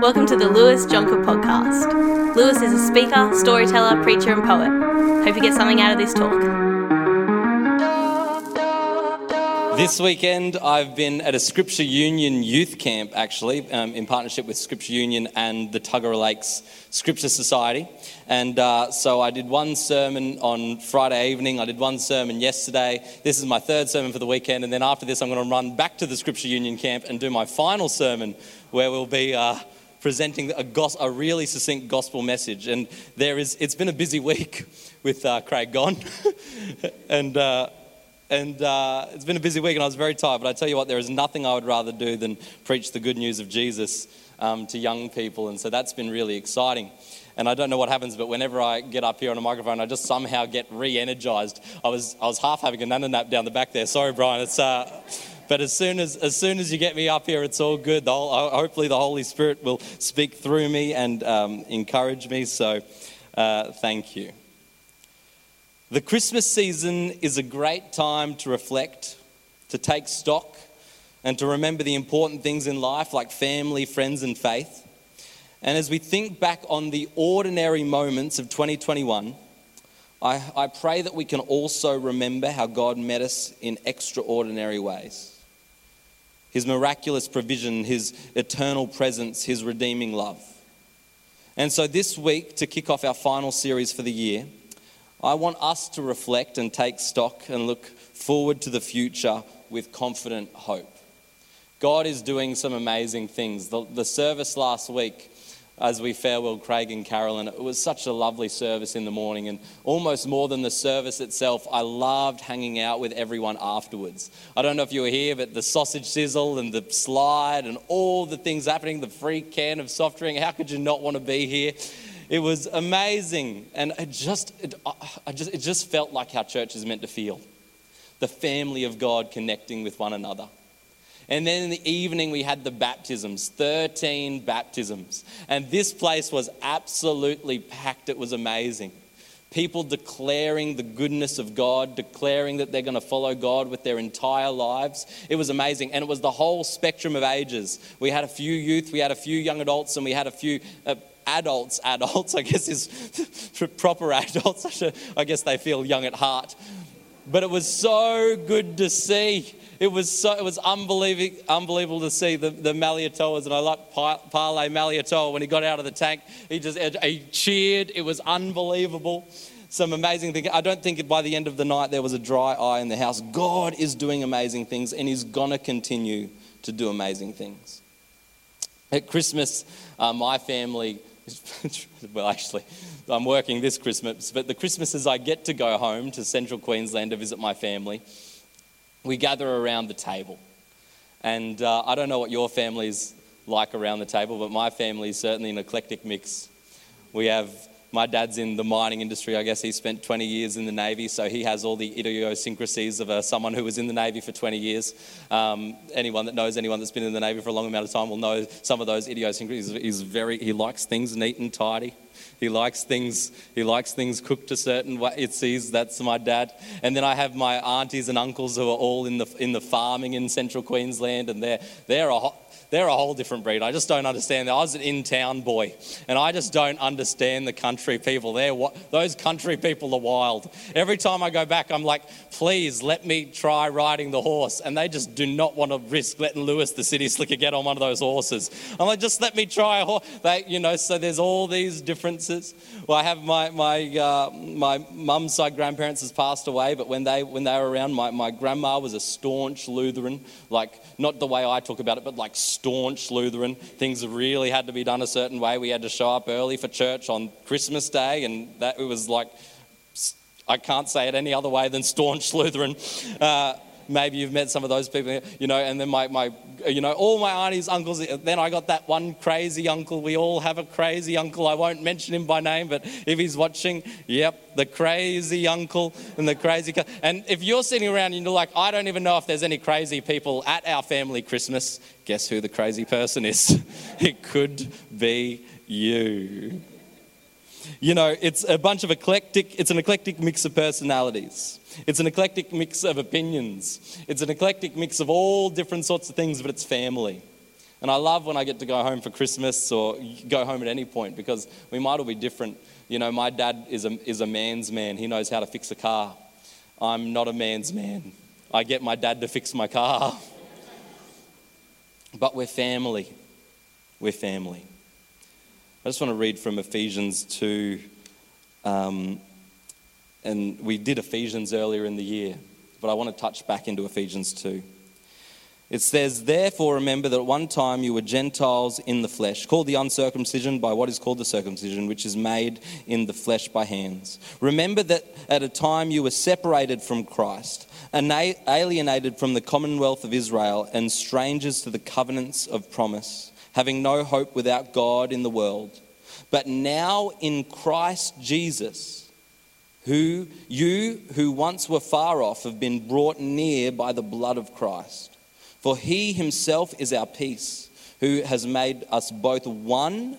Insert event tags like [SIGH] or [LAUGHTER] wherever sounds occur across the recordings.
Welcome to the Lewis Jonker podcast. Lewis is a speaker, storyteller, preacher, and poet. Hope you get something out of this talk. This weekend, I've been at a Scripture Union youth camp, actually, um, in partnership with Scripture Union and the Tuggerah Lakes Scripture Society. And uh, so I did one sermon on Friday evening, I did one sermon yesterday. This is my third sermon for the weekend. And then after this, I'm going to run back to the Scripture Union camp and do my final sermon, where we'll be. Uh, presenting a, a really succinct gospel message. And there is, it's been a busy week [LAUGHS] with uh, Craig gone. [LAUGHS] and uh, and uh, it's been a busy week and I was very tired, but I tell you what, there is nothing I would rather do than preach the good news of Jesus um, to young people. And so that's been really exciting. And I don't know what happens, but whenever I get up here on a microphone, I just somehow get re energized. I was, I was half having a nana nap down the back there. Sorry, Brian. It's, uh, but as soon as, as soon as you get me up here, it's all good. The whole, hopefully, the Holy Spirit will speak through me and um, encourage me. So uh, thank you. The Christmas season is a great time to reflect, to take stock, and to remember the important things in life like family, friends, and faith. And as we think back on the ordinary moments of 2021, I, I pray that we can also remember how God met us in extraordinary ways. His miraculous provision, His eternal presence, His redeeming love. And so this week, to kick off our final series for the year, I want us to reflect and take stock and look forward to the future with confident hope. God is doing some amazing things. The, the service last week, as we farewelled Craig and Carolyn, it was such a lovely service in the morning. And almost more than the service itself, I loved hanging out with everyone afterwards. I don't know if you were here, but the sausage sizzle and the slide and all the things happening, the free can of soft drink, how could you not want to be here? It was amazing. And it just, it, I just, it just felt like how church is meant to feel the family of God connecting with one another. And then in the evening, we had the baptisms 13 baptisms. And this place was absolutely packed. It was amazing. People declaring the goodness of God, declaring that they're going to follow God with their entire lives. It was amazing. And it was the whole spectrum of ages. We had a few youth, we had a few young adults, and we had a few. Uh, adults, adults, I guess is [LAUGHS] proper adults. [LAUGHS] I guess they feel young at heart. But it was so good to see. It was so it was unbelievable, unbelievable to see the, the Maliatoas, and I like Parlay Maliatoa when he got out of the tank. He just he cheered. It was unbelievable. Some amazing things. I don't think by the end of the night there was a dry eye in the house. God is doing amazing things, and He's gonna continue to do amazing things. At Christmas, uh, my family [LAUGHS] well, actually, I'm working this Christmas, but the Christmases I get to go home to central Queensland to visit my family, we gather around the table. And uh, I don't know what your family's like around the table, but my family is certainly an eclectic mix. We have my dad's in the mining industry. I guess he spent 20 years in the Navy, so he has all the idiosyncrasies of uh, someone who was in the Navy for 20 years. Um, anyone that knows anyone that's been in the Navy for a long amount of time will know some of those idiosyncrasies. He's very, he likes things neat and tidy. He likes things. He likes things cooked a certain way. It sees that's my dad. And then I have my aunties and uncles who are all in the in the farming in central Queensland, and they're they're a they're a whole different breed. I just don't understand. I was an in town boy, and I just don't understand the country people. They're, those country people are wild. Every time I go back, I'm like, please let me try riding the horse. And they just do not want to risk letting Lewis, the city slicker, get on one of those horses. I'm like, just let me try a horse. They, you know, so there's all these differences. Well, I have my, my, uh, my mum's side grandparents has passed away, but when they, when they were around, my, my grandma was a staunch Lutheran, like, not the way I talk about it, but like staunch Lutheran. Things really had to be done a certain way. We had to show up early for church on Christmas Day, and that it was like, I can't say it any other way than staunch Lutheran. Uh, maybe you've met some of those people, you know, and then my, my you know, all my aunties, uncles. Then I got that one crazy uncle. We all have a crazy uncle. I won't mention him by name, but if he's watching, yep, the crazy uncle and the crazy. And if you're sitting around and you're like, I don't even know if there's any crazy people at our family Christmas, guess who the crazy person is? [LAUGHS] it could be you. You know, it's a bunch of eclectic, it's an eclectic mix of personalities. It's an eclectic mix of opinions. It's an eclectic mix of all different sorts of things, but it's family. And I love when I get to go home for Christmas or go home at any point because we might all be different. You know, my dad is a, is a man's man. He knows how to fix a car. I'm not a man's man. I get my dad to fix my car. [LAUGHS] But we're family. We're family. I just want to read from Ephesians 2. Um, and we did Ephesians earlier in the year, but I want to touch back into Ephesians 2. It says, Therefore, remember that at one time you were Gentiles in the flesh, called the uncircumcision by what is called the circumcision, which is made in the flesh by hands. Remember that at a time you were separated from Christ, alienated from the commonwealth of Israel, and strangers to the covenants of promise, having no hope without God in the world. But now in Christ Jesus, who you who once were far off have been brought near by the blood of Christ. For he himself is our peace, who has made us both one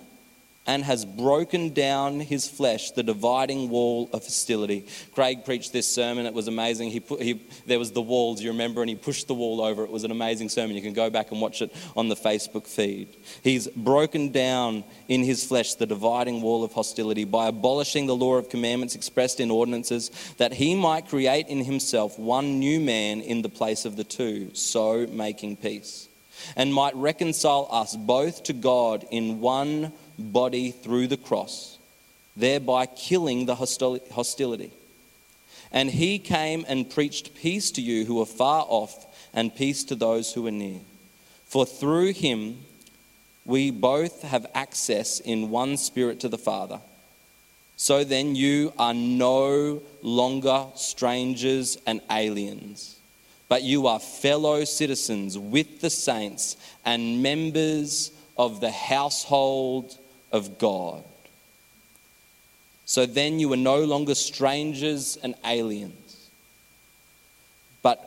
and has broken down his flesh, the dividing wall of hostility. Craig preached this sermon. It was amazing. He put, he, there was the walls, you remember, and he pushed the wall over. It was an amazing sermon. You can go back and watch it on the Facebook feed. He's broken down in his flesh the dividing wall of hostility by abolishing the law of commandments expressed in ordinances, that he might create in himself one new man in the place of the two, so making peace, and might reconcile us both to God in one body through the cross, thereby killing the hostility. And he came and preached peace to you who are far off and peace to those who are near. For through him we both have access in one spirit to the Father. So then you are no longer strangers and aliens, but you are fellow citizens with the saints and members of the household of God. So then you are no longer strangers and aliens, but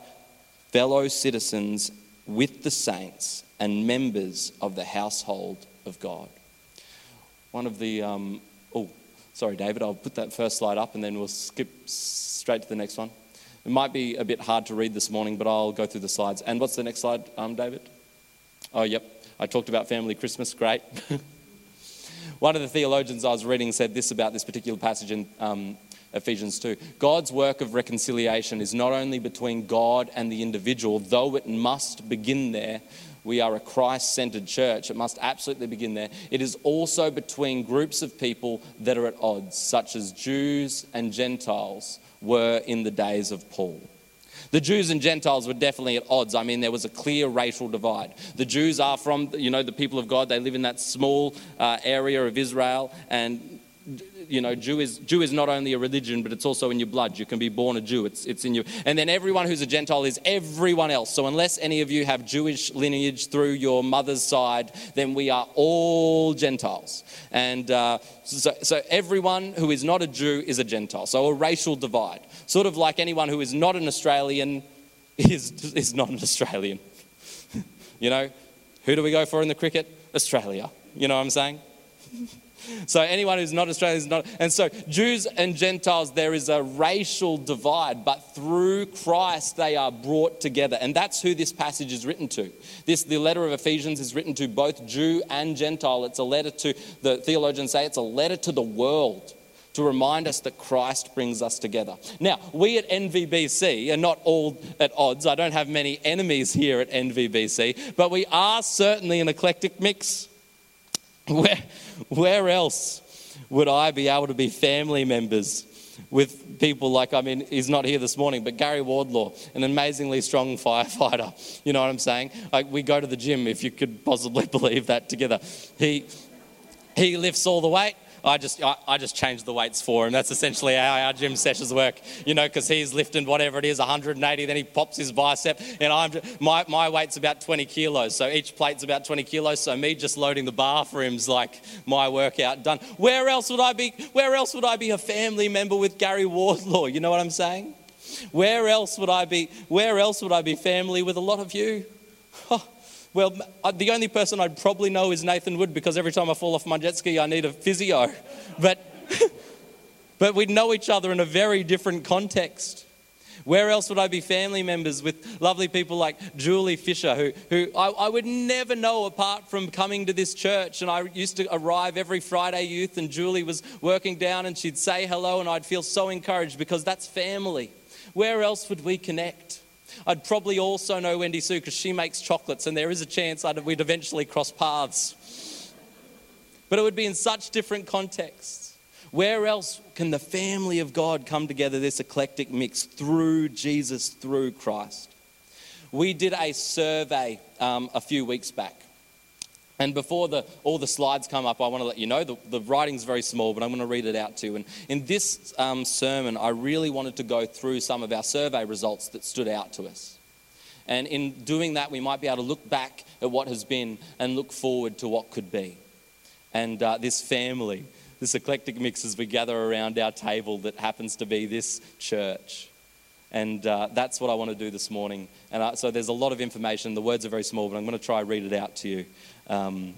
fellow citizens with the saints and members of the household of God. One of the, um, oh, sorry, David, I'll put that first slide up and then we'll skip straight to the next one. It might be a bit hard to read this morning, but I'll go through the slides. And what's the next slide, um, David? Oh, yep. I talked about family Christmas. Great. [LAUGHS] One of the theologians I was reading said this about this particular passage in um, Ephesians 2. God's work of reconciliation is not only between God and the individual, though it must begin there. We are a Christ centered church. It must absolutely begin there. It is also between groups of people that are at odds, such as Jews and Gentiles were in the days of Paul. The Jews and Gentiles were definitely at odds. I mean, there was a clear racial divide. The Jews are from, you know, the people of God. They live in that small uh, area of Israel, and you know, Jew is, Jew is not only a religion, but it's also in your blood. You can be born a Jew, it's, it's in you. And then everyone who's a Gentile is everyone else. So unless any of you have Jewish lineage through your mother's side, then we are all Gentiles. And uh, so, so everyone who is not a Jew is a Gentile. So a racial divide. Sort of like anyone who is not an Australian [LAUGHS] is, is not an Australian. [LAUGHS] you know, who do we go for in the cricket? Australia. You know what I'm saying? [LAUGHS] So anyone who's not Australian is not. And so Jews and Gentiles, there is a racial divide, but through Christ they are brought together. And that's who this passage is written to. This, the letter of Ephesians is written to both Jew and Gentile. It's a letter to, the theologians say, it's a letter to the world to remind us that Christ brings us together. Now, we at NVBC are not all at odds. I don't have many enemies here at NVBC, but we are certainly an eclectic mix. Where, where else would I be able to be family members with people like, I mean, he's not here this morning, but Gary Wardlaw, an amazingly strong [LAUGHS] firefighter. You know what I'm saying? Like, we go to the gym, if you could possibly [LAUGHS] believe that together. He, he lifts all the weight. I just, I, I, just change the weights for him. That's essentially how our gym sessions work, you know, because he's lifting whatever it is, 180, then he pops his bicep, and I'm, my, my weight's about 20 kilos, so each plate's about 20 kilos, so me just loading the bar for him's like my workout done. Where else would I be, where else would I be a family member with Gary Wardlaw? You know what I'm saying? Where else would I be, where else would I be family with a lot of you? Well, uh, the only person I'd probably know is Nathan Wood because every time I fall off my jet ski, I need a physio. [LAUGHS] But, [LAUGHS] but we know each other in a very different context. Where else would I be family members with lovely people like Julie Fisher, who, who I, I, would never know apart from coming to this church? And I used to arrive every Friday youth, and Julie was working down, and she'd say hello, and I'd feel so encouraged because that's family. Where else would we connect? I'd probably also know Wendy Sue because she makes chocolates, and there is a chance I'd, we'd eventually cross paths. But it would be in such different contexts. Where else can the family of God come together, this eclectic mix, through Jesus, through Christ? We did a survey um, a few weeks back. And before the, all the slides come up, I want to let you know the, the writing's very small, but I'm going to read it out to you. And in this um, sermon, I really wanted to go through some of our survey results that stood out to us. And in doing that, we might be able to look back at what has been and look forward to what could be. And uh, this family this eclectic mix as we gather around our table that happens to be this church. And uh, that's what I want to do this morning. And uh, so there's a lot of information. The words are very small, but I'm going to try read it out to you. Um,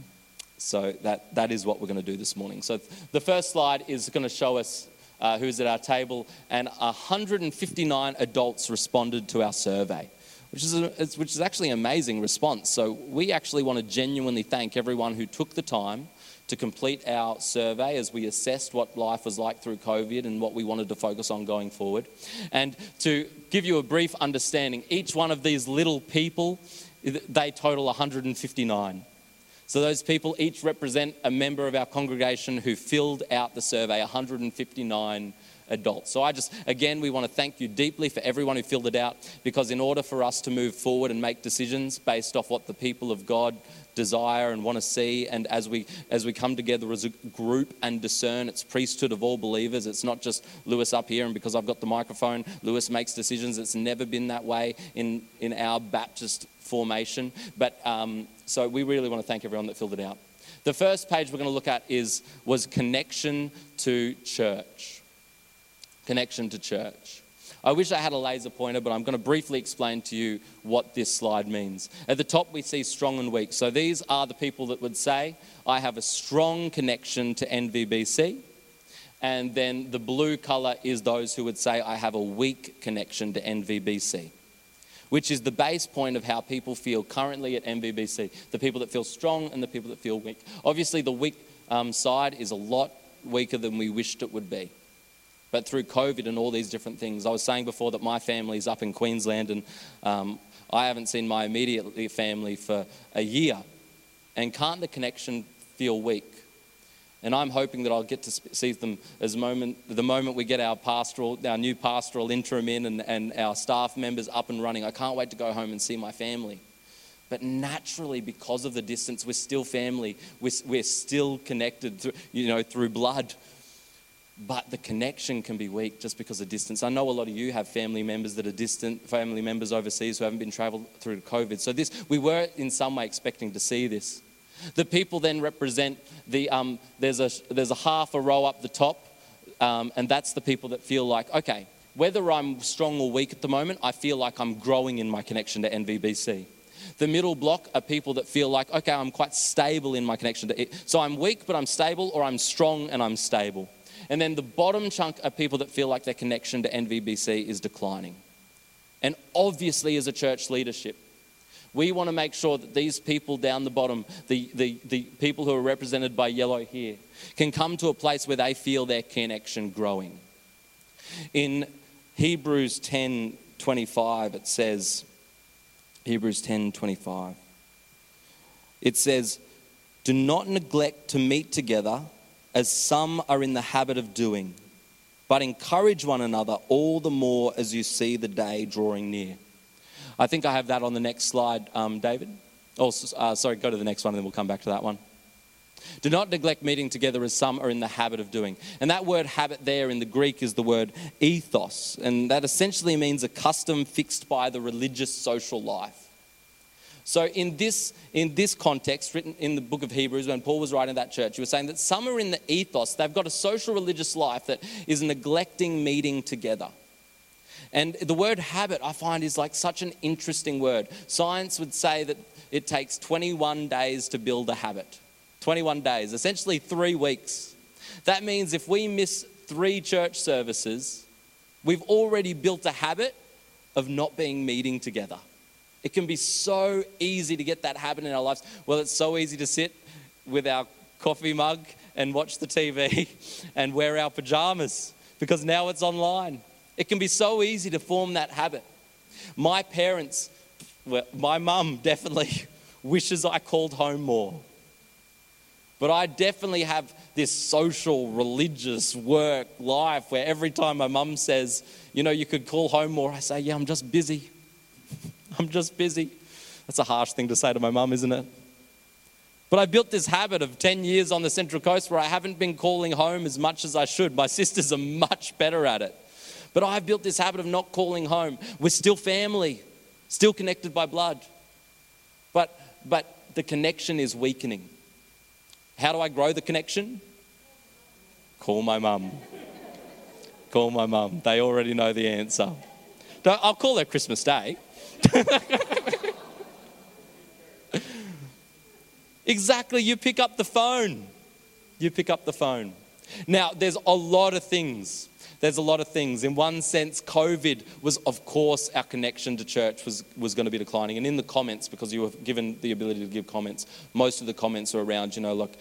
so that, that is what we're going to do this morning. So the first slide is going to show us uh, who's at our table, and 159 adults responded to our survey. Which is, a, which is actually an amazing response. So, we actually want to genuinely thank everyone who took the time to complete our survey as we assessed what life was like through COVID and what we wanted to focus on going forward. And to give you a brief understanding, each one of these little people, they total 159. So those people each represent a member of our congregation who filled out the survey, 159 adults. So I just, again, we want to thank you deeply for everyone who filled it out because in order for us to move forward and make decisions based off what the people of God desire and want to see and as we as we come together as a group and discern it's priesthood of all believers it's not just lewis up here and because i've got the microphone lewis makes decisions it's never been that way in in our baptist formation. But um, so we really want to thank everyone that filled it out. The first page we're going to look at is was connection to church. Connection to church I wish I had a laser pointer, but I'm going to briefly explain to you what this slide means. At the top, we see strong and weak. So these are the people that would say, I have a strong connection to NVBC. And then the blue color is those who would say, I have a weak connection to NVBC, which is the base point of how people feel currently at NVBC the people that feel strong and the people that feel weak. Obviously, the weak um, side is a lot weaker than we wished it would be but through COVID and all these different things. I was saying before that my family's up in Queensland and um, I haven't seen my immediate family for a year. And can't the connection feel weak? And I'm hoping that I'll get to see them as moment, the moment we get our pastoral, our new pastoral interim in and, and our staff members up and running. I can't wait to go home and see my family. But naturally, because of the distance, we're still family. We're, we're still connected, through, you know, through blood but the connection can be weak just because of distance. I know a lot of you have family members that are distant, family members overseas who haven't been traveled through COVID. So this, we were in some way expecting to see this. The people then represent the, um, there's, a, there's a half a row up the top, um, and that's the people that feel like, okay, whether I'm strong or weak at the moment, I feel like I'm growing in my connection to NVBC. The middle block are people that feel like, okay, I'm quite stable in my connection to it. So I'm weak, but I'm stable, or I'm strong and I'm stable. And then the bottom chunk are people that feel like their connection to NVBC is declining. And obviously, as a church leadership, we want to make sure that these people down the bottom, the, the, the people who are represented by yellow here, can come to a place where they feel their connection growing. In Hebrews 10 25, it says, Hebrews 10 25, it says, Do not neglect to meet together as some are in the habit of doing, but encourage one another all the more as you see the day drawing near. I think I have that on the next slide, um, David. Oh, uh, sorry, go to the next one and then we'll come back to that one. Do not neglect meeting together as some are in the habit of doing. And that word habit there in the Greek is the word ethos. And that essentially means a custom fixed by the religious social life. So, in this, in this context, written in the book of Hebrews, when Paul was writing that church, he was saying that some are in the ethos, they've got a social religious life that is neglecting meeting together. And the word habit, I find, is like such an interesting word. Science would say that it takes 21 days to build a habit. 21 days, essentially three weeks. That means if we miss three church services, we've already built a habit of not being meeting together. It can be so easy to get that habit in our lives. Well, it's so easy to sit with our coffee mug and watch the TV [LAUGHS] and wear our pajamas because now it's online. It can be so easy to form that habit. My parents, well, my mum definitely [LAUGHS] wishes I called home more. But I definitely have this social, religious work life where every time my mum says, you know, you could call home more, I say, yeah, I'm just busy. [LAUGHS] I'm just busy. That's a harsh thing to say to my mum, isn't it? But I built this habit of 10 years on the Central Coast where I haven't been calling home as much as I should. My [LAUGHS] sisters are much better at it. But I've built this habit of not calling home. We're still family, still connected by blood. But, but the connection is weakening. How do I grow the connection? Call my mum. Call my mum. They already know the answer. I'll call her Christmas Day. [LAUGHS] exactly, you pick up the phone. You pick up the phone. Now, there's a lot of things. There's a lot of things. In one sense, COVID was, of course, our connection to church was, was going to be declining. And in the comments, because you were given the ability to give comments, most of the comments are around, you know, like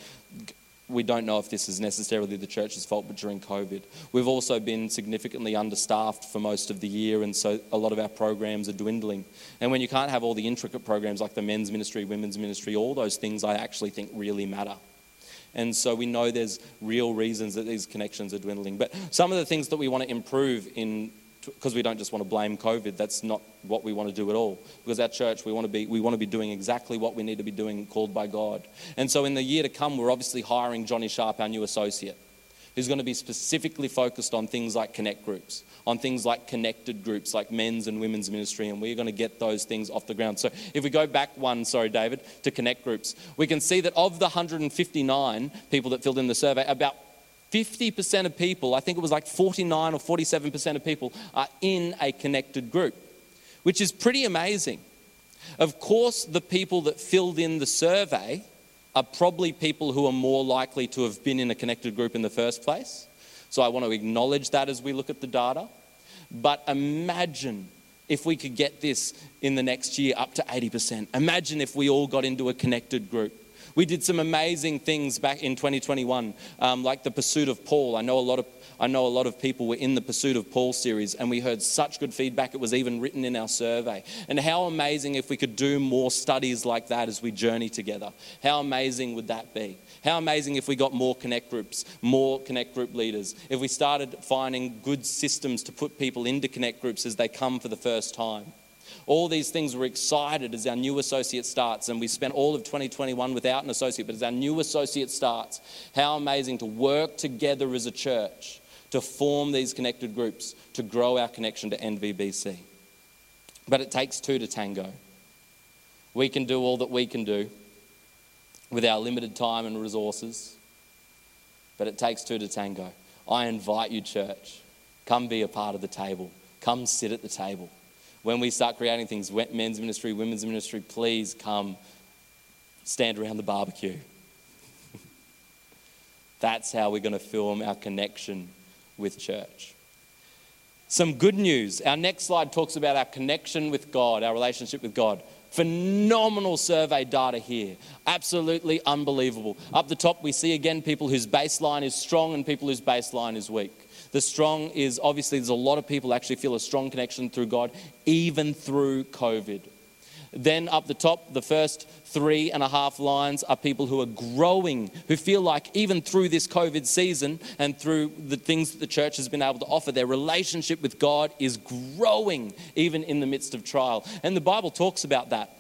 we don't know if this is necessarily the church's fault, but during COVID. We've also been significantly understaffed for most of the year, and so a lot of our programs are dwindling. And when you can't have all the intricate programs like the men's ministry, women's ministry, all those things I actually think really matter. And so we know there's real reasons that these connections are dwindling. But some of the things that we want to improve in because we don't just want to blame COVID. That's not what we want to do at all. Because our church, we want to be we want to be doing exactly what we need to be doing, called by God. And so in the year to come, we're obviously hiring Johnny Sharp, our new associate, who's going to be specifically focused on things like connect groups, on things like connected groups, like men's and women's ministry, and we're going to get those things off the ground. So if we go back one, sorry, David, to connect groups, we can see that of the 159 people that filled in the survey, about 50% of people, I think it was like 49 or 47% of people, are in a connected group, which is pretty amazing. Of course, the people that filled in the survey are probably people who are more likely to have been in a connected group in the first place. So I want to acknowledge that as we look at the data. But imagine if we could get this in the next year up to 80%. Imagine if we all got into a connected group. We did some amazing things back in 2021, um, like the Pursuit of Paul. I know a lot of I know a lot of people were in the Pursuit of Paul series, and we heard such good feedback. It was even written in our survey. And how amazing if we could do more studies like that as we journey together. How amazing would that be? How amazing if we got more connect groups, more connect group leaders, if we started finding good systems to put people into connect groups as they come for the first time. All these things we're excited as our new associate starts, and we spent all of 2021 without an associate, but as our new associate starts, how amazing to work together as a church to form these connected groups to grow our connection to NVBC. But it takes two to tango. We can do all that we can do with our limited time and resources, but it takes two to tango. I invite you, church, come be a part of the table, come sit at the table when we start creating things, men's ministry, women's ministry, please come stand around the barbecue. [LAUGHS] That's how we're going to film our connection with church. Some good news. Our next slide talks about our connection with God, our relationship with God. Phenomenal survey data here. Absolutely unbelievable. Up the top, we see again people whose baseline is strong and people whose baseline is weak. The strong is obviously there's a lot of people actually feel a strong connection through God, even through COVID. Then up the top, the first three and a half lines are people who are growing, who feel like even through this COVID season and through the things that the church has been able to offer, their relationship with God is growing even in the midst of trial. And the Bible talks about that.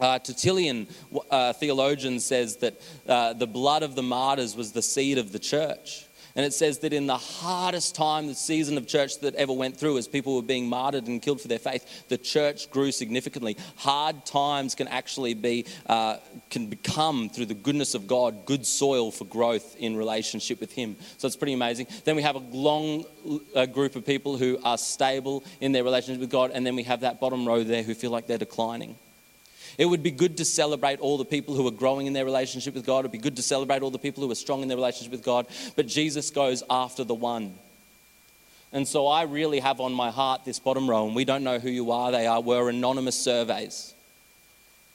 Uh, Tertullian, uh, theologian, says that uh, the blood of the martyrs was the seed of the church. And it says that in the hardest time, the season of church that ever went through, as people were being martyred and killed for their faith, the church grew significantly. Hard times can actually be, uh, can become, through the goodness of God, good soil for growth in relationship with Him. So it's pretty amazing. Then we have a long uh, group of people who are stable in their relationship with God. And then we have that bottom row there who feel like they're declining. It would be good to celebrate all the people who are growing in their relationship with God. It would be good to celebrate all the people who are strong in their relationship with God. But Jesus goes after the one. And so I really have on my heart this bottom row, and we don't know who you are. They are were anonymous surveys.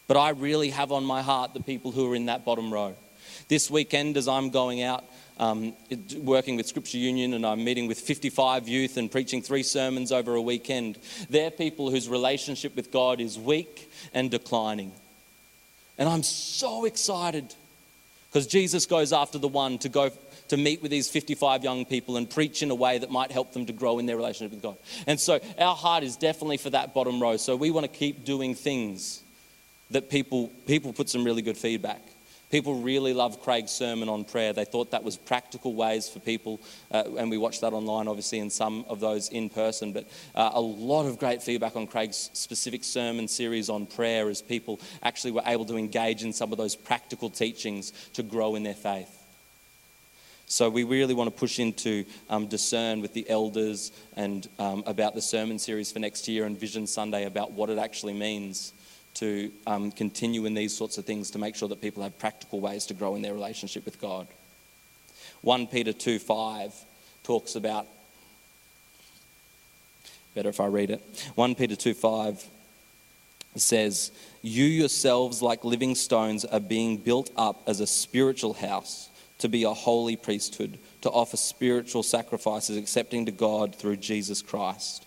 But I really have on my heart the people who are in that bottom row. This weekend, as I'm going out, um, working with Scripture Union, and I'm meeting with 55 youth and preaching three sermons over a weekend, they're people whose relationship with God is weak and declining. And I'm so excited because Jesus goes after the one to go to meet with these 55 young people and preach in a way that might help them to grow in their relationship with God. And so our heart is definitely for that bottom row. So we want to keep doing things that people people put some really good feedback. People really loved Craig's sermon on prayer. They thought that was practical ways for people, uh, and we watched that online, obviously, and some of those in person. But uh, a lot of great feedback on Craig's specific sermon series on prayer as people actually were able to engage in some of those practical teachings to grow in their faith. So we really want to push into um, discern with the elders and um, about the sermon series for next year and Vision Sunday about what it actually means to um, continue in these sorts of things to make sure that people have practical ways to grow in their relationship with God. 1 Peter 2 5 talks about, better if I read it. 1 Peter 2 5 says, You yourselves, like living stones, are being built up as a spiritual house to be a holy priesthood, to offer spiritual sacrifices accepting to God through Jesus Christ.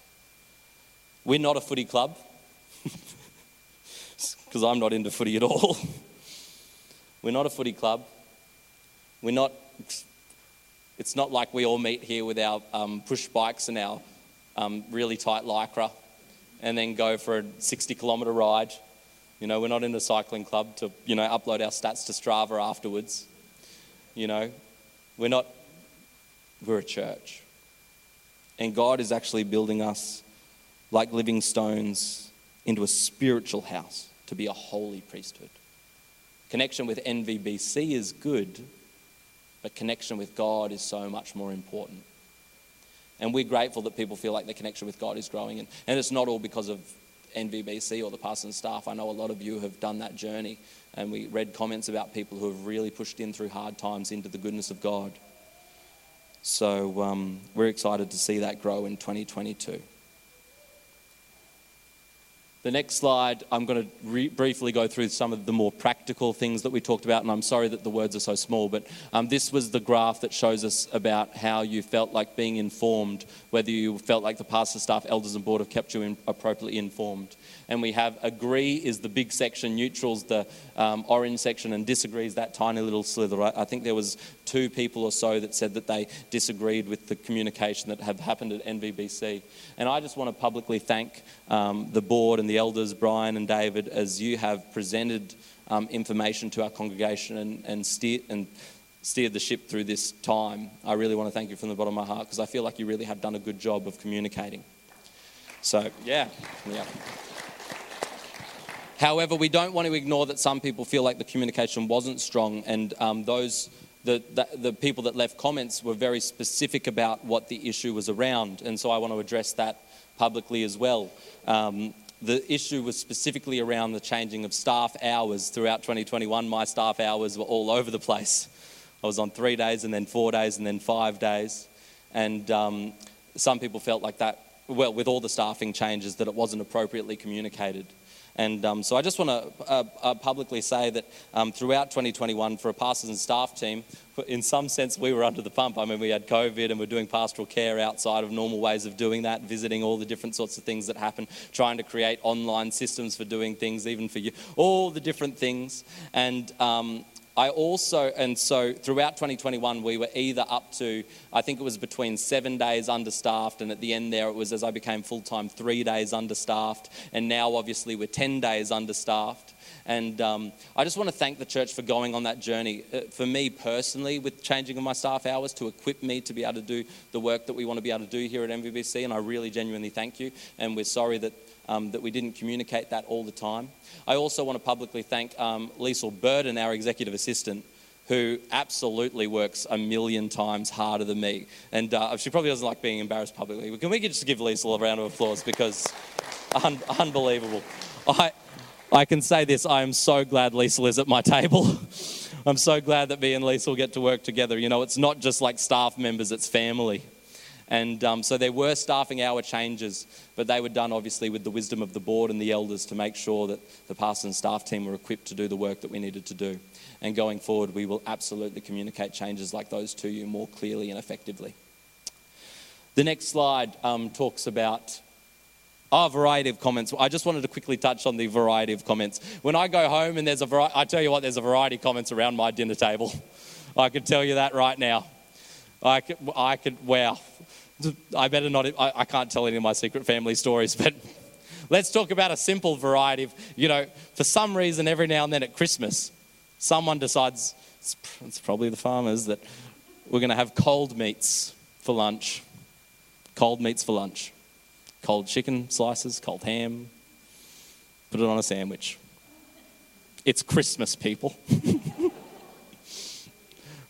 We're not a footy club. Because I'm not into footy at all. [LAUGHS] We're not a footy club. We're not, it's not like we all meet here with our um, push bikes and our um, really tight lycra and then go for a 60 kilometre ride. You know, we're not in a cycling club to, you know, upload our stats to Strava afterwards. You know, we're not, we're a church. And God is actually building us like living stones into a spiritual house to be a holy priesthood. Connection with NVBC is good, but connection with God is so much more important. And we're grateful that people feel like their connection with God is growing. And, and it's not all because of NVBC or the pastors and staff. I know a lot of you have done that journey. And we read comments about people who have really pushed in through hard times into the goodness of God. So um, we're excited to see that grow in 2022. The next slide, I'm going to re- briefly go through some of the more practical things that we talked about, and I'm sorry that the words are so small, but um, this was the graph that shows us about how you felt like being informed, whether you felt like the pastor, staff, elders, and board have kept you in, appropriately informed. And we have agree is the big section, neutrals the um, orange section, and disagrees that tiny little slither. I, I think there was two people or so that said that they disagreed with the communication that have happened at NVBC. And I just want to publicly thank um, the board and the elders, Brian and David, as you have presented um, information to our congregation and, and, and steered the ship through this time. I really want to thank you from the bottom of my heart because I feel like you really have done a good job of communicating. So, yeah, yeah. However, we don't want to ignore that some people feel like the communication wasn't strong, and um, those the, the, the, people that left comments were very specific about what the issue was around, and so I want to address that publicly as well. Um, the issue was specifically around the changing of staff hours throughout 2021. My staff hours were all over the place. I was on three days and then four days and then five days. And um, some people felt like that, well, with all the staffing changes, that it wasn't appropriately communicated. And um, so I just want to uh, uh, publicly say that um, throughout 2021, for a pastors and staff team, in some sense, we were under the pump. I mean, we had COVID and we're doing pastoral care outside of normal ways of doing that, visiting all the different sorts of things that happen, trying to create online systems for doing things, even for you, all the different things. And um, I also, and so throughout 2021, we were either up to, I think it was between seven days understaffed, and at the end there, it was as I became full time, three days understaffed, and now obviously we're 10 days understaffed. And um, I just want to thank the church for going on that journey. Uh, for me personally, with changing of my staff hours to equip me to be able to do the work that we want to be able to do here at NVBC, and I really genuinely thank you. And we're sorry that um, that we didn't communicate that all the time. I also want to publicly thank um, Liesl Burden, our executive assistant, who absolutely works a million times harder than me. And uh, she probably doesn't like being embarrassed publicly. Can we just give Liesl a round of applause because un- unbelievable. I, I can say this I am so glad Liesl is at my table. [LAUGHS] I'm so glad that me and Liesl get to work together. You know, it's not just like staff members, it's family. And um, so there were staffing hour changes, but they were done obviously with the wisdom of the board and the elders to make sure that the pastor and staff team were equipped to do the work that we needed to do. And going forward, we will absolutely communicate changes like those to you more clearly and effectively. The next slide um, talks about a variety of comments. I just wanted to quickly touch on the variety of comments. When I go home and there's a variety, I tell you what, there's a variety of comments around my dinner table. [LAUGHS] I can tell you that right now. I could, I could wow. I better not, I, I can't tell any of my secret family stories, [LAUGHS] but let's talk about a simple variety of, you know, for some reason, every now and then at Christmas, someone decides, it's, it's probably the farmers, that we're going to have cold meats for lunch. Cold meats for lunch. Cold chicken slices, cold ham. Put it on a sandwich. It's Christmas, people. [LAUGHS]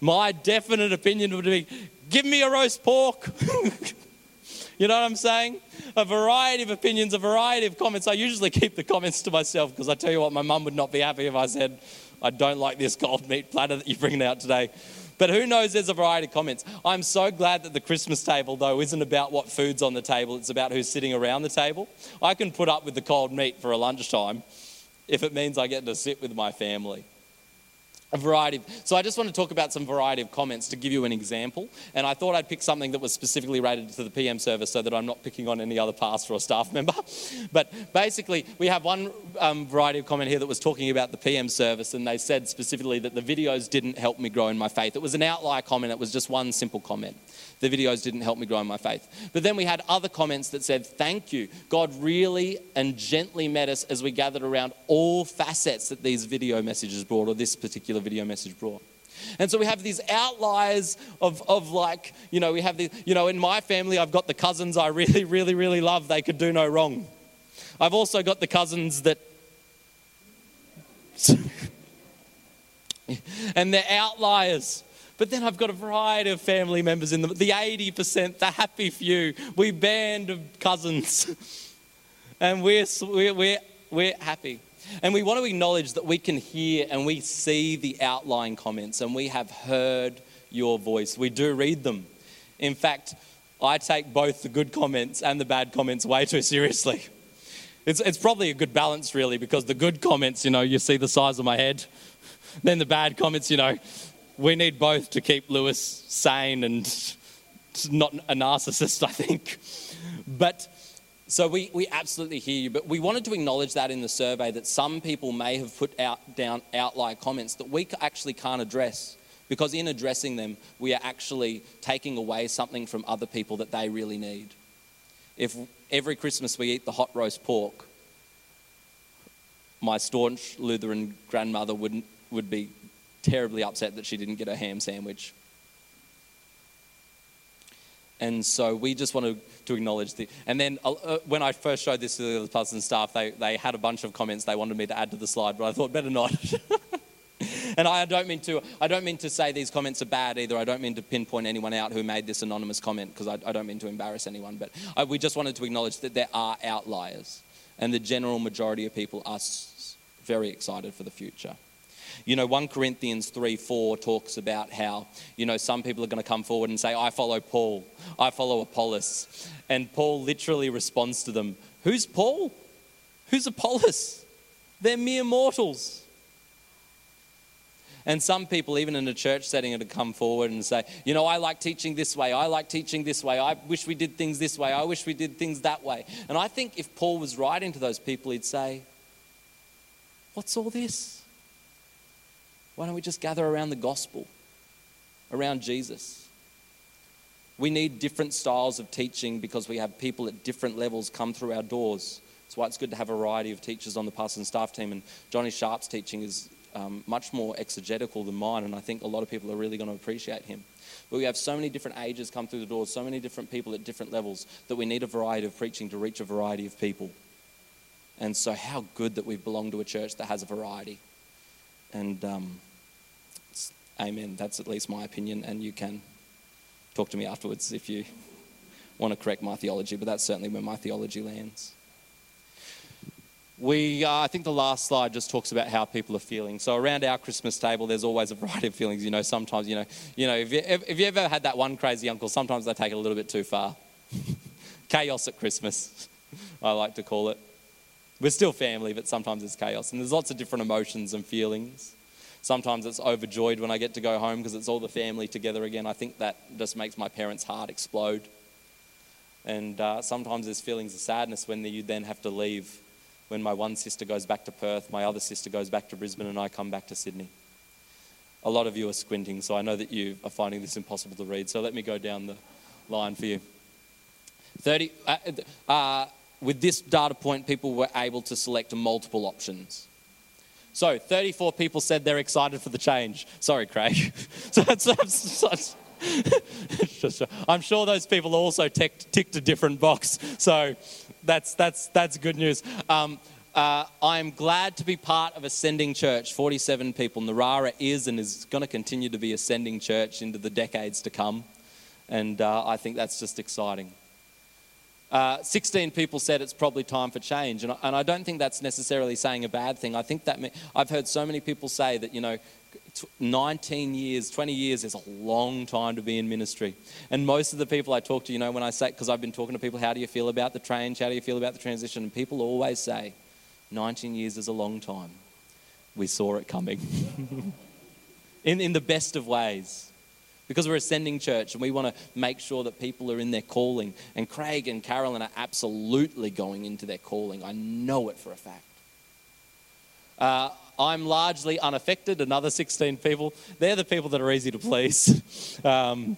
My definite opinion would be give me a roast pork. [LAUGHS] you know what I'm saying? A variety of opinions, a variety of comments. I usually keep the comments to myself because I tell you what, my mum would not be happy if I said, I don't like this cold meat platter that you're bringing out today. But who knows, there's a variety of comments. I'm so glad that the Christmas table, though, isn't about what food's on the table, it's about who's sitting around the table. I can put up with the cold meat for a lunchtime if it means I get to sit with my family a variety. So I just want to talk about some variety of comments to give you an example. And I thought I'd pick something that was specifically related to the PM service so that I'm not picking on any other pastor or staff [LAUGHS] member. But basically, we have one um, variety of comment here that was talking about the PM service, and they said specifically that the videos didn't help me grow in my faith. It was an outlier comment, it was just one simple comment the videos didn't help me grow in my faith. But then we had other comments that said, Thank you. God really and gently met us as we gathered around all facets that these video messages brought, or this particular video message brought. And so we have these outliers of, of like, you know, we have the, you know, in my family, I've got the cousins I really, really, really love. They could do no wrong. I've also got the cousins that, [LAUGHS] and they're outliers. But then I've got a variety of family members in the, the 80%, the happy few. We band of cousins. [LAUGHS] and we're, we're, we're, we're happy. And we want to acknowledge that we can hear and we see the outlying comments and we have heard your voice. We do read them. In fact, I take both the good comments and the bad comments way too seriously. It's, it's probably a good balance, really, because the good comments, you know, you see the size of my head. [LAUGHS] Then the bad comments, you know, we need both to keep Lewis sane and [LAUGHS] not a narcissist, I think. But so we, we absolutely hear you, but we wanted to acknowledge that in the survey that some people may have put out down outlier comments that we actually can't address because in addressing them, we are actually taking away something from other people that they really need. If every Christmas we eat the hot roast pork, my staunch Lutheran grandmother would, would be terribly upset that she didn't get a ham sandwich. And so we just wanted to acknowledge the. And then uh, uh when I first showed this to the pastors and staff, they, they had a bunch of comments they wanted me to add to the slide, but I thought better not. [LAUGHS] and I don't mean to. I don't mean to say these comments are bad either. I don't mean to pinpoint anyone out who made this anonymous comment because I, I, don't mean to embarrass anyone. But I, we just wanted to acknowledge that there are outliers, and the general majority of people are very excited for the future. You know, 1 Corinthians 3 4 talks about how, you know, some people are going to come forward and say, I follow Paul, I follow Apollos. And Paul literally responds to them, Who's Paul? Who's Apollos? They're mere mortals. And some people, even in a church setting, are to come forward and say, you know, I like teaching this way. I like teaching this way. I wish we did things this way. I wish we did things that way. And I think if Paul was writing to those people, he'd say, What's all this? Why don't we just gather around the gospel, around Jesus? We need different styles of teaching because we have people at different levels come through our doors. That's why it's good to have a variety of teachers on the pastor and staff team. And Johnny Sharp's teaching is um, much more exegetical than mine, and I think a lot of people are really going to appreciate him. But we have so many different ages come through the doors, so many different people at different levels, that we need a variety of preaching to reach a variety of people. And so, how good that we belong to a church that has a variety. And um, Amen. That's at least my opinion, and you can talk to me afterwards if you want to correct my theology, but that's certainly where my theology lands. we, uh, I think the last slide just talks about how people are feeling. So around our Christmas table, there's always a variety of feelings. You know, sometimes, you know, you know, if you, if you ever had that one crazy uncle, sometimes they take it a little bit too far. [LAUGHS] chaos at Christmas, [LAUGHS] I like to call it. We're still family, but sometimes it's chaos. And there's lots of different emotions and feelings. Sometimes it's overjoyed when I get to go home because it's all the family together again. I think that just makes my parents' heart explode. And uh, sometimes there's feelings of sadness when you then have to leave when my one sister goes back to Perth, my other sister goes back to Brisbane, and I come back to Sydney. A lot of you are squinting, so I know that you are finding this impossible to read. So let me go down the line for you. 30, uh, uh, with this data point, people were able to select multiple options. So 34 people said they're excited for the change. Sorry, Craig. [LAUGHS] so that's, that's, that's [LAUGHS] I'm sure those people also ticked, ticked a different box. So that's, that's, that's good news. Um, uh, I'm glad to be part of Ascending Church. 47 people. Narara is and is going to continue to be Ascending Church into the decades to come. And uh, I think that's just exciting. Uh, 16 people said it's probably time for change. And I, and I, don't think that's necessarily saying a bad thing. I think that I've heard so many people say that, you know, 19 years, 20 years is a long time to be in ministry. And most of the people I talk to, you know, when I say, because I've been talking to people, how do you feel about the change? How do you feel about the transition? And people always say, 19 years is a long time. We saw it coming. [LAUGHS] in, in the best of ways. Because we're ascending church and we want to make sure that people are in their calling. And Craig and Carolyn are absolutely going into their calling. I know it for a fact. Uh, I'm largely unaffected, another 16 people. They're the people that are easy to please. [LAUGHS] Um,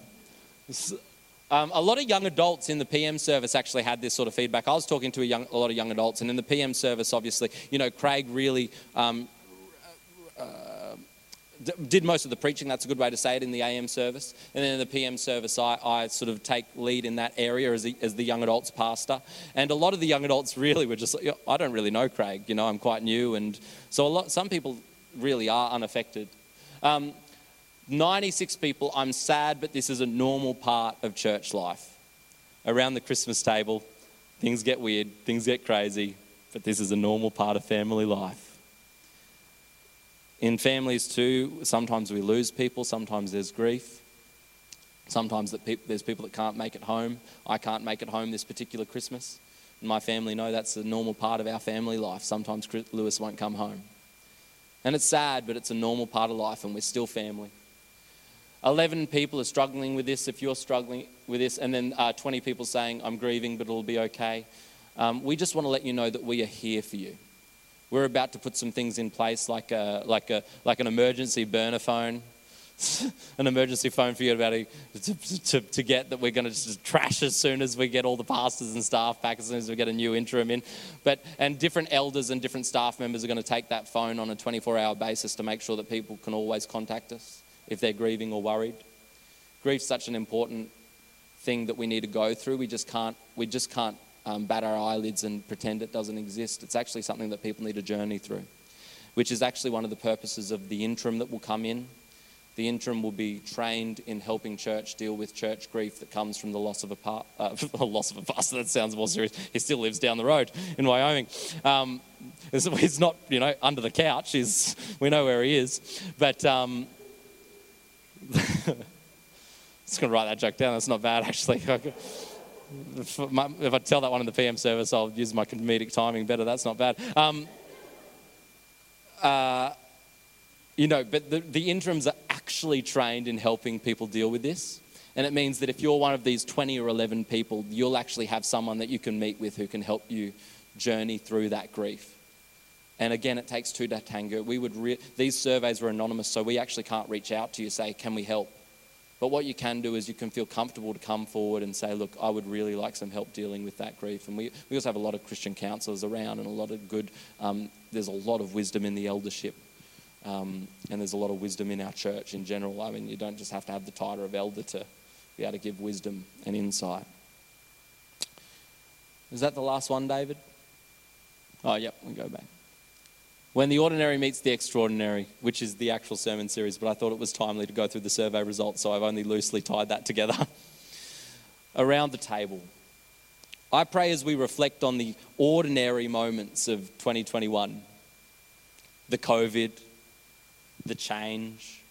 um, a lot of young adults in the PM service actually had this sort of feedback. I was talking to a, young, a lot of young adults, and in the PM service, obviously, you know, Craig really um, did most of the preaching, that's a good way to say it, in the AM service. And then in the PM service, I, I sort of take lead in that area as the, as the young adults pastor. And a lot of the young adults really were just like, I don't really know Craig, you know, I'm quite new. And so a lot, some people really are unaffected. Um, 96 people, I'm sad, but this is a normal part of church life. Around the Christmas table, things get weird, things get crazy, but this is a normal part of family life. In families, too, sometimes we lose people, sometimes there's grief. Sometimes that pe- there's people that can't make it home. I can't make it home this particular Christmas. And my family know that's a normal part of our family life. Sometimes Lewis won't come home. And it's sad, but it's a normal part of life, and we're still family. 11 people are struggling with this if you're struggling with this, and then uh, 20 people saying, I'm grieving, but it'll be okay. Um, we just want to let you know that we are here for you. We're about to put some things in place like, a, like, a, like an emergency burner phone. [LAUGHS] an emergency phone for you to, to, to, to get that we're going to trash as soon as we get all the pastors and staff back, as soon as we get a new interim in. But, and different elders and different staff members are going to take that phone on a 24 hour basis to make sure that people can always contact us if they're grieving or worried. Grief's such an important thing that we need to go through. We just can't, we just can't um, bat our eyelids and pretend it doesn't exist. It's actually something that people need to journey through, which is actually one of the purposes of the interim that will come in. The interim will be trained in helping church deal with church grief that comes from the loss of a, par- [LAUGHS] uh, loss of a pastor. That sounds more serious. He still lives down the road in Wyoming. Um, he's not, you know, under the couch. He's, we know where he is. But um, I'm [LAUGHS] just going to write that joke down. That's not bad, actually. [LAUGHS] If, I tell that one in the PM service, I'll use my comedic timing better. That's not bad. Um, uh, you know, but the, the interims are actually trained in helping people deal with this. And it means that if you're one of these 20 or 11 people, you'll actually have someone that you can meet with who can help you journey through that grief. And again, it takes two to tango. We would re- these surveys were anonymous, so we actually can't reach out to you say, "Can we help?" But what you can do is you can feel comfortable to come forward and say, look, I would really like some help dealing with that grief. And we, we also have a lot of Christian counselors around and a lot of good, um, there's a lot of wisdom in the eldership. Um, and there's a lot of wisdom in our church in general. I mean, you don't just have to have the title of elder to be able to give wisdom and insight. Is that the last one, David? Oh, yep, we go back. When the ordinary meets the extraordinary, which is the actual sermon series, but I thought it was timely to go through the survey results, so I've only loosely tied that together. [LAUGHS] Around the table, I pray as we reflect on the ordinary moments of 2021 the COVID, the change,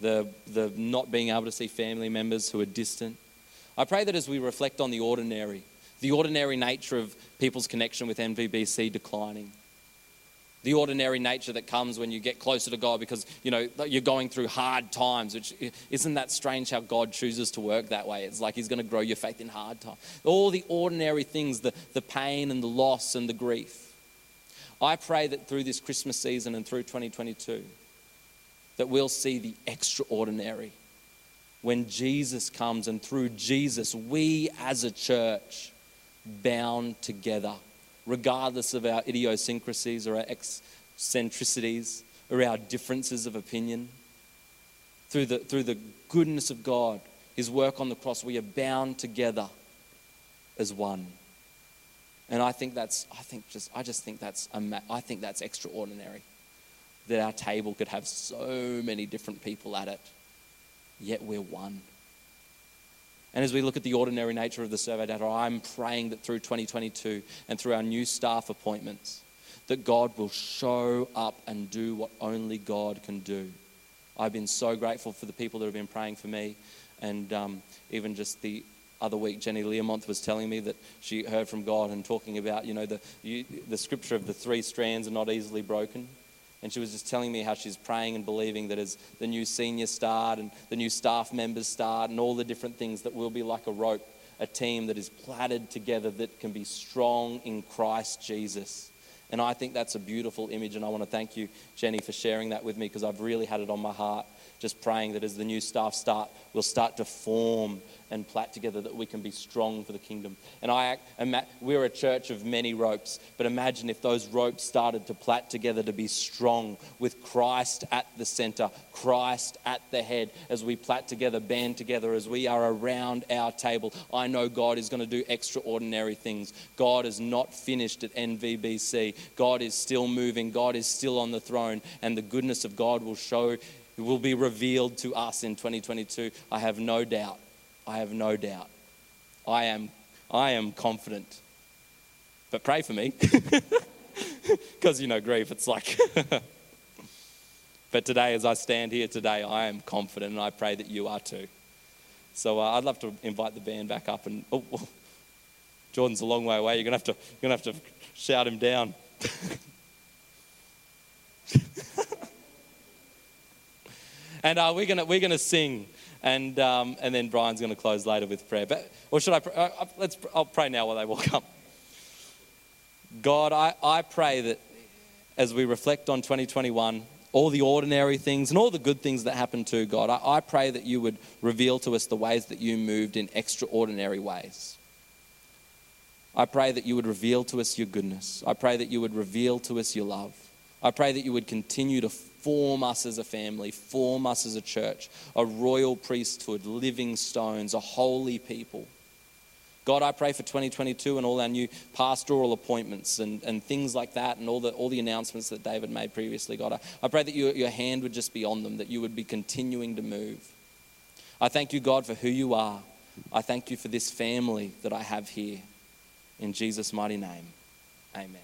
the, the not being able to see family members who are distant. I pray that as we reflect on the ordinary, the ordinary nature of people's connection with NVBC declining, the ordinary nature that comes when you get closer to God because you know you're going through hard times which isn't that strange how God chooses to work that way? It's like he's going to grow your faith in hard times all the ordinary things the, the pain and the loss and the grief. I pray that through this Christmas season and through 2022 that we'll see the extraordinary when Jesus comes and through Jesus we as a church bound together regardless of our idiosyncrasies or our eccentricities or our differences of opinion. Through the, through the goodness of God, His work on the cross, we are bound together as one. And I think that's, I think just, I just think that's, I think that's extraordinary that our table could have so many different people at it, yet we're one. And as we look at the ordinary nature of the survey data, I'm praying that through 2022 and through our new staff appointments, that God will show up and do what only God can do. I've been so grateful for the people that have been praying for me. And um, even just the other week, Jenny Learmonth was telling me that she heard from God and talking about, you know, the, you, the scripture of the three strands are not easily broken. And she was just telling me how she's praying and believing that as the new senior start and the new staff members start and all the different things, that we'll be like a rope, a team that is platted together that can be strong in Christ Jesus. And I think that's a beautiful image. And I want to thank you, Jenny, for sharing that with me because I've really had it on my heart. Just praying that as the new staff start, we'll start to form and plait together that we can be strong for the kingdom. And I, we're a church of many ropes, but imagine if those ropes started to plait together to be strong with Christ at the center, Christ at the head, as we plait together, band together, as we are around our table. I know God is going to do extraordinary things. God is not finished at NVBC. God is still moving. God is still on the throne, and the goodness of God will show. Will be revealed to us in 2022. I have no doubt. I have no doubt. I am, I am confident. But pray for me. [LAUGHS] Because, you know, grief, it's like. [LAUGHS] but today, as I stand here today, I am confident and I pray that you are too. So uh, I'd love to invite the band back up and. Oh, oh, Jordan's a long way away. You're going to have to, you're going to, have to shout him down. [LAUGHS] and uh, we're going we're gonna sing and, um, and then Brian's going to close later with prayer. But, or should I? Pray? Uh, uh, let's, I'll pray now while they walk up. God, I, I pray that as we reflect on 2021, all the ordinary things and all the good things that happened to God, I, I pray that you would reveal to us the ways that you moved in extraordinary ways. I pray that you would reveal to us your goodness. I pray that you would reveal to us your love. I pray that you would continue to form us as a family, form us as a church, a royal priesthood, living stones, a holy people. God, I pray for 2022 and all our new pastoral appointments and, and things like that, and all the, all the announcements that David made previously, God. I, I pray that you, your hand would just be on them, that you would be continuing to move. I thank you, God, for who you are. I thank you for this family that I have here. In Jesus' mighty name, amen.